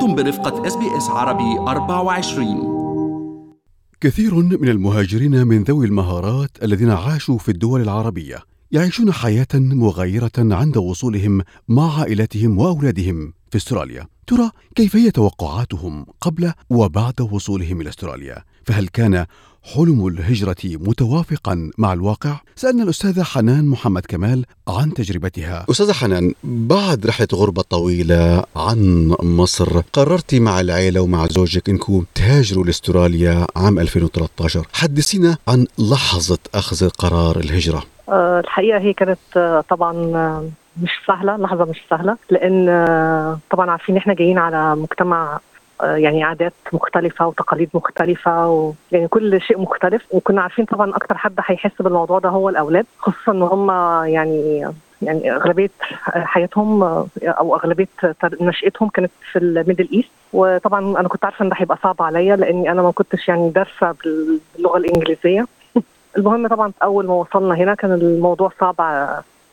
أنتم برفقة إس بي إس عربي 24 كثير من المهاجرين من ذوي المهارات الذين عاشوا في الدول العربية يعيشون حياة مغايرة عند وصولهم مع عائلتهم وأولادهم في أستراليا. ترى كيف هي توقعاتهم قبل وبعد وصولهم إلى أستراليا؟ فهل كان حلم الهجرة متوافقا مع الواقع؟ سألنا الأستاذة حنان محمد كمال عن تجربتها. أستاذة حنان بعد رحلة غربة طويلة عن مصر قررتي مع العيلة ومع زوجك أنكم تهاجروا لأستراليا عام 2013 حدثينا عن لحظة أخذ قرار الهجرة. آه، الحقيقة هي كانت آه، طبعا آه، مش سهلة لحظة مش سهلة لأن آه، طبعا عارفين إحنا جايين على مجتمع يعني عادات مختلفة وتقاليد مختلفة و... يعني كل شيء مختلف. وكنا عارفين طبعا أكتر حد هيحس بالموضوع ده هو الأولاد خصوصا إن هم يعني يعني أغلبية حياتهم أو أغلبية نشأتهم كانت في ال Middle East. وطبعا أنا كنت عارفة إن ده هيبقى صعب عليا لأني أنا ما كنتش يعني دارسة بال- باللغة الإنجليزية. المهم طبعا أول ما وصلنا هنا كان الموضوع صعب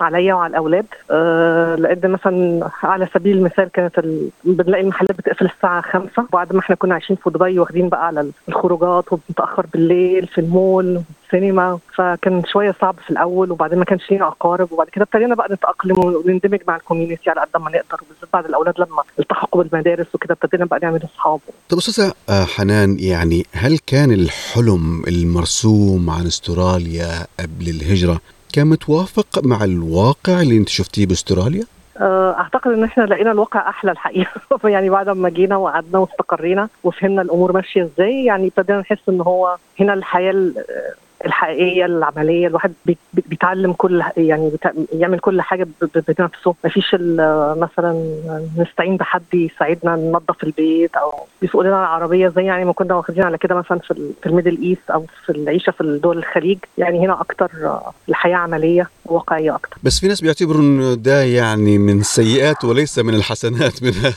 عليا وعلى الأولاد. أه لأن مثلا على سبيل المثال كانت ال... بنلاقي المحلات بتقفل الساعة 5 بعد ما إحنا كنا عايشين في دبي واخدين بقى على الخروجات وبنتأخر بالليل في المول السينما فكان شوية صعب في الأول وبعدين ما كانش لينا اقارب وبعد كده ابتدينا بقى نتأقلم ونندمج مع الكوميونتي على قد ما نقدر وبالذات بعد الأولاد لما التحقوا بالمدارس وكده ابتدينا بقى نعمل أصحاب. طب أستاذة آه، حنان يعني هل كان الحلم المرسوم عن أستراليا قبل الهجرة كان متوافق مع الواقع اللي انت شفتيه باستراليا؟ آه، أعتقد إن إحنا لقينا الواقع أحلى الحقيقة يعني بعد ما جينا وقعدنا واستقرينا وفهمنا الأمور ماشية إزاي يعني ابتدينا نحس إن هو هنا الحياة ال- الحقيقية العملية الواحد بي- بي- بيتعلم كل يعني يعمل كل حاجة بنفسه. مفيش مثلا نستعين بحد يساعدنا ننظف البيت أو يسوق لنا العربيه زي يعني ما كنا واخدين على كده مثلا في في ال Middle East أو في العيشة في الدول الخليج. يعني هنا أكتر آه، الحياة عملية وواقعية أكتر. بس في ناس بيعتبروا انه ده يعني من سيئات وليس من الحسنات. منها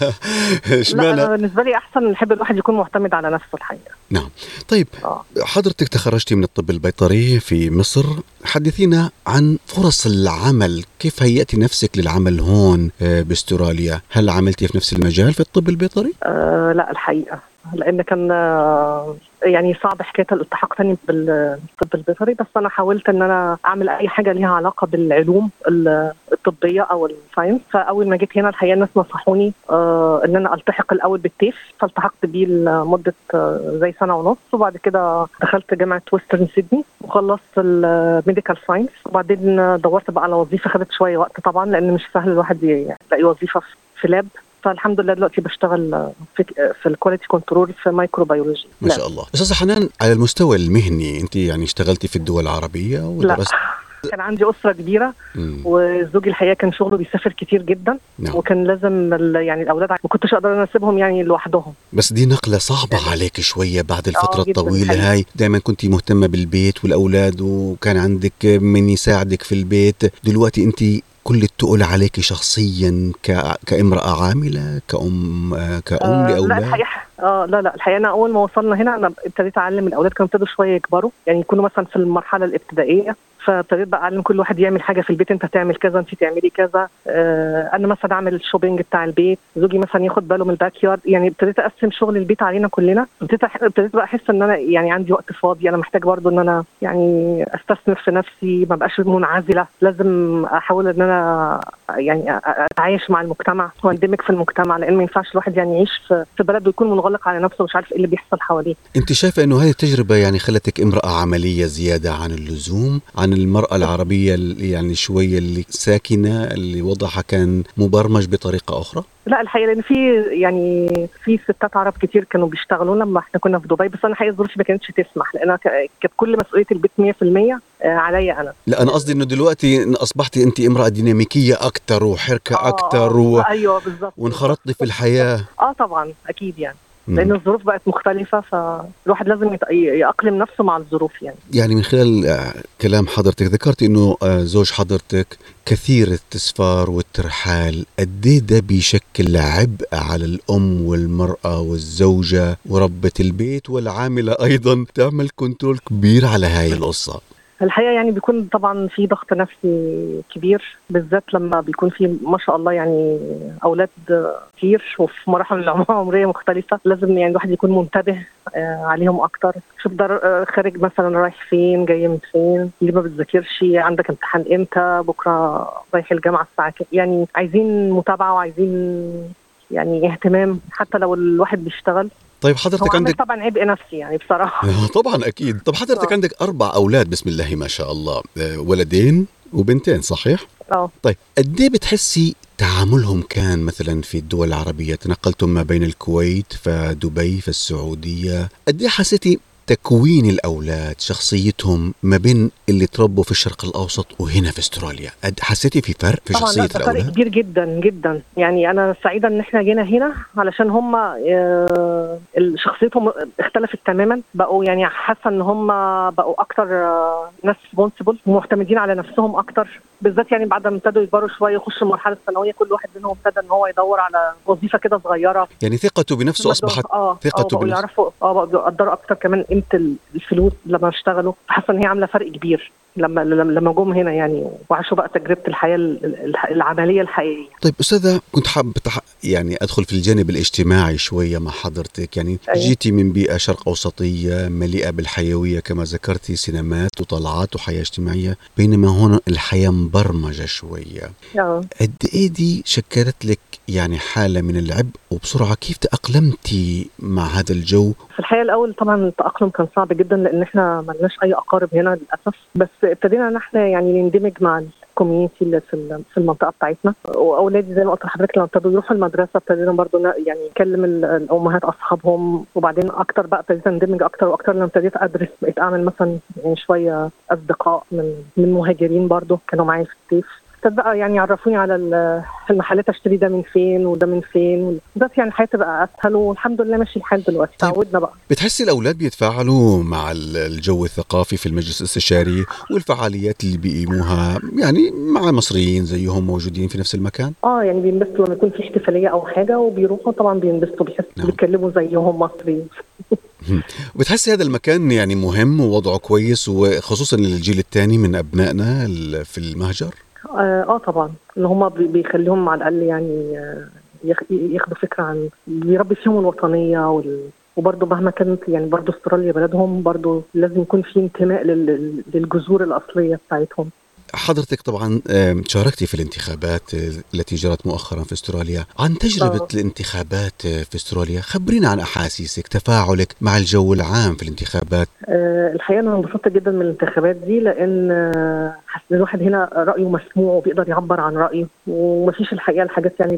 لا؟ أنا بالنسبة لي أحسن نحب الواحد يكون معتمد على نفسه الحقيقة. نعم. طيب آه. حضرتك تخرجتي من الطب البيطري. في مصر. حدثينا عن فرص العمل. كيف هيأتي نفسك للعمل هون آه، بأستراليا؟ هل عملتي في نفس المجال في الطب البيطري؟ آه، لا الحقيقة. لأن كان آه، يعني صعب حكاية الالتحاق تاني بالطب البيطري بس أنا حاولت إن أنا أعمل أي حاجة ليها علاقة بالعلوم ال- الطبية أو ال science. فأول ما جيت هنا الحقيقة الناس نصحوني آه، إن أنا ألتحق الأول بال TAFE. فالتحقت بيه لمدة آه، زي سنة ونص. وبعد كده دخلت جامعة Western Sydney وخلصت ال medical science وبعدين دورت بقى على وظيفة خدت شوية وقت طبعا لأن مش سهل الواحد يلاقي وظيفه في lab فالحمد لله دلوقتي بشتغل في في ال quality control في microbiology ما شاء الله. أستاذة حنان على المستوى المهني أنت يعني اشتغلتي في الدول العربية لا. ودرست؟ كان عندي أسرة كبيرة مم. وزوجي الحقيقة كان شغله بيسافر كتير جدا نعم. وكان لازم يعني الأولاد ما كنتش أقدر أنا أسيبهم يعني لوحدهم. بس دي نقلة صعبة عليك شوية بعد الفترة آه، الطويلة الحقيقة. هاي. دائما كنت مهتمة بالبيت والأولاد وكان عندك من يساعدك في البيت. دلوقتي أنت كل التقل عليك شخصيا ك... كامرأة عاملة كأم كأم آه لا لأولاد الحقيقة آه لا لا الحقيقة أنا أول ما وصلنا هنا أنا ابتديت أعلم الاولاد كانوا ابتدوا شوية يكبروا يعني يكونوا مثلا في المرحلة الابتدائية. فابتديت بقى أعلم كل واحد يعمل حاجة في البيت أنت تعمل كذا أنت تعملي كذا. آه أنا مثلا أعمل ال shopping بتاع البيت زوجي مثلا ياخد باله من ال backyard يعني ابتديت أقسم شغل البيت علينا كلنا. ابتديت بقى أحس إن أنا يعني عندي وقت فاضي أنا محتاج برضو إن أنا يعني أستثمر في نفسي ما بقاش منعزلة. لازم أحاول إن أنا يعني أتعايش مع المجتمع واندمج في المجتمع لأن ما ينفعش الواحد يعني يعيش في بلد ويكون منغلق على نفسه ومش عارف إيه اللي بيحصل حواليه. أنت شايفة أنه هذه التجربة يعني خلتك امرأة عملية زيادة عن اللزوم عن المرأة العربية اللي يعني شوية اللي ساكنة اللي وضعها كان مبرمج بطريقة أخرى؟ لا الحقيقة لأن في يعني في ستات عرب كتير كانوا بيشتغلوا لما إحنا كنا في دبي بس أنا الحقيقة ظروفي ما كانتش تسمح لأن كانت كل مسؤولية البيت 100% عليا أنا. لا أنا قصدي إنه دلوقتي إن أصبحتي انت امرأة ديناميكية أكثر وحركة آه، أكثر آه، و... أيوه بالظبط وانخرطتي في الحياة. آه طبعا أكيد يعني. لأن الظروف بقت مختلفة فالواحد لازم يأقلم نفسه مع الظروف يعني. يعني من خلال آه، كلام حضرتك ذكرت إنه آه، زوج حضرتك كثير التسفار والترحال قد إيه ده بيشكل عبء على الأم والمرأة والزوجة وربة البيت والعاملة أيضا؟ تعمل كنترول كبير على هاي القصة. الحقيقة يعني بيكون طبعا في ضغط نفسي كبير بالذات لما بيكون في ما شاء الله يعني أولاد كتير وفي مراحل عمرية مختلفة. لازم يعني الواحد يكون منتبه آه، عليهم أكتر. شوف ده آه، خارج مثلا رايح فين جاي من فين ليه ما بتذاكرش عندك امتحان إمتى بكرة رايح الجامعة الساعة يعني عايزين متابعة وعايزين يعني اهتمام حتى لو الواحد بيشتغل. طيب حضرتك عندك عندك طبعا عبء نفسي يعني بصراحة. طبعا أكيد. طب حضرتك آه. عندك أربع أولاد بسم الله ما شاء الله آه، ولدين وبنتين صحيح؟ آه. طيب قد إيه بتحسي تعاملهم كان مثلا في الدول العربية؟ تنقلتم ما بين الكويت فدبي فالسعودية قد إيه حسيتي تكوين الأولاد شخصيتهم ما بين اللي تربوا في الشرق الأوسط وهنا في أستراليا. حسيتي في فرق في طبعا شخصيه لا ده فرق الأولاد؟ كبير جدا جدا. يعني أنا سعيدة إن إحنا جينا هنا علشان هم شخصيتهم اختلفت تماما. بقوا يعني حاسة إن هم بقوا أكتر آه، ناس ريسبونسبل ومعتمدين على نفسهم أكتر. بالذات يعني بعد ما ابتدوا يكبروا شوية يخشوا المرحله الثانوية كل واحد منهم ابتدى إن هو يدور على وظيفة كده صغيرة. يعني ثقته بنفسه أصبحت آه ثقته آه بقوا بنفسه. يعرفوا آه بقوا يقدروا أكتر كمان. قيمة الفلوس لما اشتغلوا حاسه إن هي عاملة فرق كبير. لما لما لما جم هنا يعني وعاشوا بقى تجربة الحياة ال- ال- العملية الحقيقية. طيب أستاذة كنت حابب تح... يعني أدخل في الجانب الاجتماعي شوية مع حضرتك. يعني أيوة. جيتي من بيئة شرق أوسطية مليئة بالحيوية كما ذكرتي سينمات وطلعات وحياة اجتماعية بينما هنا الحياة مبرمجة شوية. آه. قد إيه دي شكلت لك يعني حالة من العبء وبسرعة؟ كيف تأقلمتي مع هذا الجو؟ في الحقيقة الأول طبعا التأقلم كان صعب جدا لأن إحنا ما لناش أي أقارب هنا للأسف. بس ابتدينا ان إحنا يعني نندمج مع الكوميونتي اللي في في المنطقة بتاعتنا. وأولادي زي ما قلت لحضرتك لما ابتدوا يروحوا المدرسة ابتدينا برضو ن- يعني نكلم ال- الأمهات أصحابهم. وبعدين أكتر بقى ابتديت أندمج أكتر وأكتر لما ابتديت أدرس بقيت أعمل مثلا يعني شوية أصدقاء من من مهاجرين برضو كانوا معايا في الصيف بقى يعني يعرفوني على ال- المحلات أشتري ده من فين وده من فين؟ بس يعني الحياة تبقى أسهل والحمد لله ماشي الحال دلوقتي. طيب. تعودنا بقى. بتحسي الأولاد بيتفاعلوا مع ال- الجو الثقافي في المجلس الاستشاري والفعاليات اللي بيقيموها؟ يعني مع مصريين زيهم موجودين في نفس المكان؟ آه يعني بينبسطوا لما يكون في احتفالية أو حاجة وبيروحوا طبعا بينبسطوا بيحسوا نعم. بيتكلموا زيهم مصري بتحسي هذا المكان يعني مهم ووضعه كويس وخصوصا للجيل الثاني من أبنائنا في المهجر؟ آه, آه طبعا. ان هم بيخليهم على الأقل يعني آه، ياخ- ياخدوا فكرة عن بيربي فيهم الوطنية وال وبرضه مهما كانت يعني برضه استراليا بلدهم برضه لازم يكون في انتماء لل- للجذور الأصلية بتاعتهم. حضرتك طبعا شاركتي في الانتخابات آه، التي جرت مؤخرا في استراليا. عن تجربة آه. الانتخابات آه، في استراليا خبرينا عن أحاسيسك تفاعلك مع الجو العام في الانتخابات. آه، الحقيقة أنا انبسطت جدا من الانتخابات دي آه، حاسس إن الواحد هنا رأيه مسموع وبيقدر يعبر عن رأيه ومفيش الحقيقة الحاجات يعني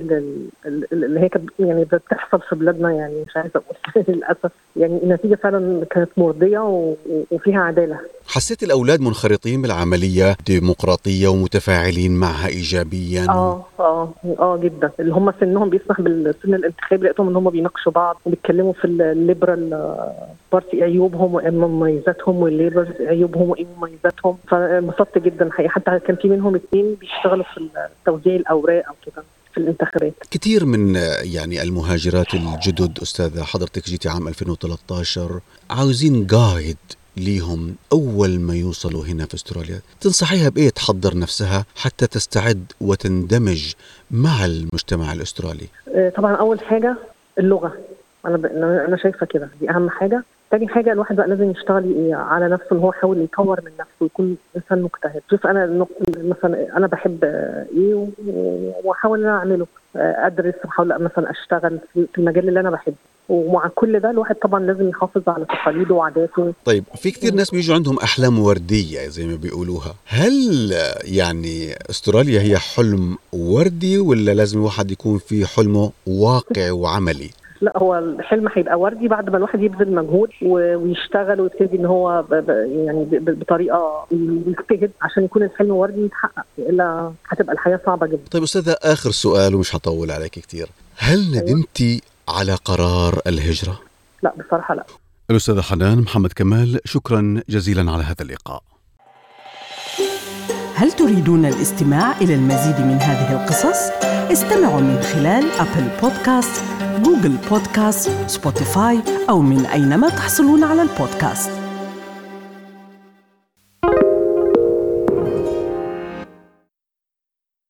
اللي, هي كانت يعني بتحصل في بلادنا يعني مش عايزة أقول. للأسف يعني النتيجة فعلا كانت مرضية و- وفيها عدالة. حسيت الأولاد منخرطين بالعملية ديمقراطية ومتفاعلين معها إيجابيا؟ آه آه آه جدا. اللي هم سنهم بيسمح بالسن الانتخابي لقيتهم إن هم بيناقشوا بعض وبيتكلموا في ال Liberal آه، Party عيوبهم ومميزاتهم وال Labors عيوبهم وإيه مميزاتهم. فانبسطت جدا الحقيقة. حتى كان في منهم اثنين بيشتغلوا في توزيع الأوراق أو كده في الانتخابات. كثير من يعني المهاجرات الجدد أستاذة حضرتك جيتي عام 2013 عاوزين قايد ليهم أول ما يوصلوا هنا في أستراليا. تنصحيها بإيه؟ تحضر نفسها حتى تستعد وتندمج مع المجتمع الأسترالي. آه، طبعا اللغة. أنا ب... أنا أنا شايفة كده. دي أهم حاجة. تاني حاجة الواحد بقى لازم يشتغل على نفسه إن هو يحاول يطور من نفسه ويكون إنسان مجتهد، شوف أنا مثلا أنا بحب إيه وأحاول إن أنا أعمله، آه، أدرس وأحاول مثلا أشتغل في المجال اللي أنا بحبه، ومع كل ده الواحد طبعا لازم يحافظ على تقاليده وعاداته. طيب في كثير ناس بيجوا عندهم أحلام وردية زي ما بيقولوها. هل يعني أستراليا هي حلم وردي ولا لازم الواحد يكون في حلمه واقع وعملي؟ لا هو الحلم هيبقى وردي بعد ما الواحد يبذل مجهود ويشتغل ويبتدي إن هو ب- ب- يعني ب- بطريقة يجتهد عشان يكون الحلم وردي يتحقق إلا هتبقى الحياة صعبة جدا. طيب أستاذة آخر سؤال ومش هطول عليك كثير هل ندمتي على قرار الهجرة؟ لا بصراحة لا الأستاذة حنان محمد كمال شكرا جزيلا على هذا اللقاء هل تريدون الاستماع إلى المزيد من هذه القصص؟ استمعوا من خلال أبل بودكاست، جوجل بودكاست، سبوتيفاي أو من أينما تحصلون على البودكاست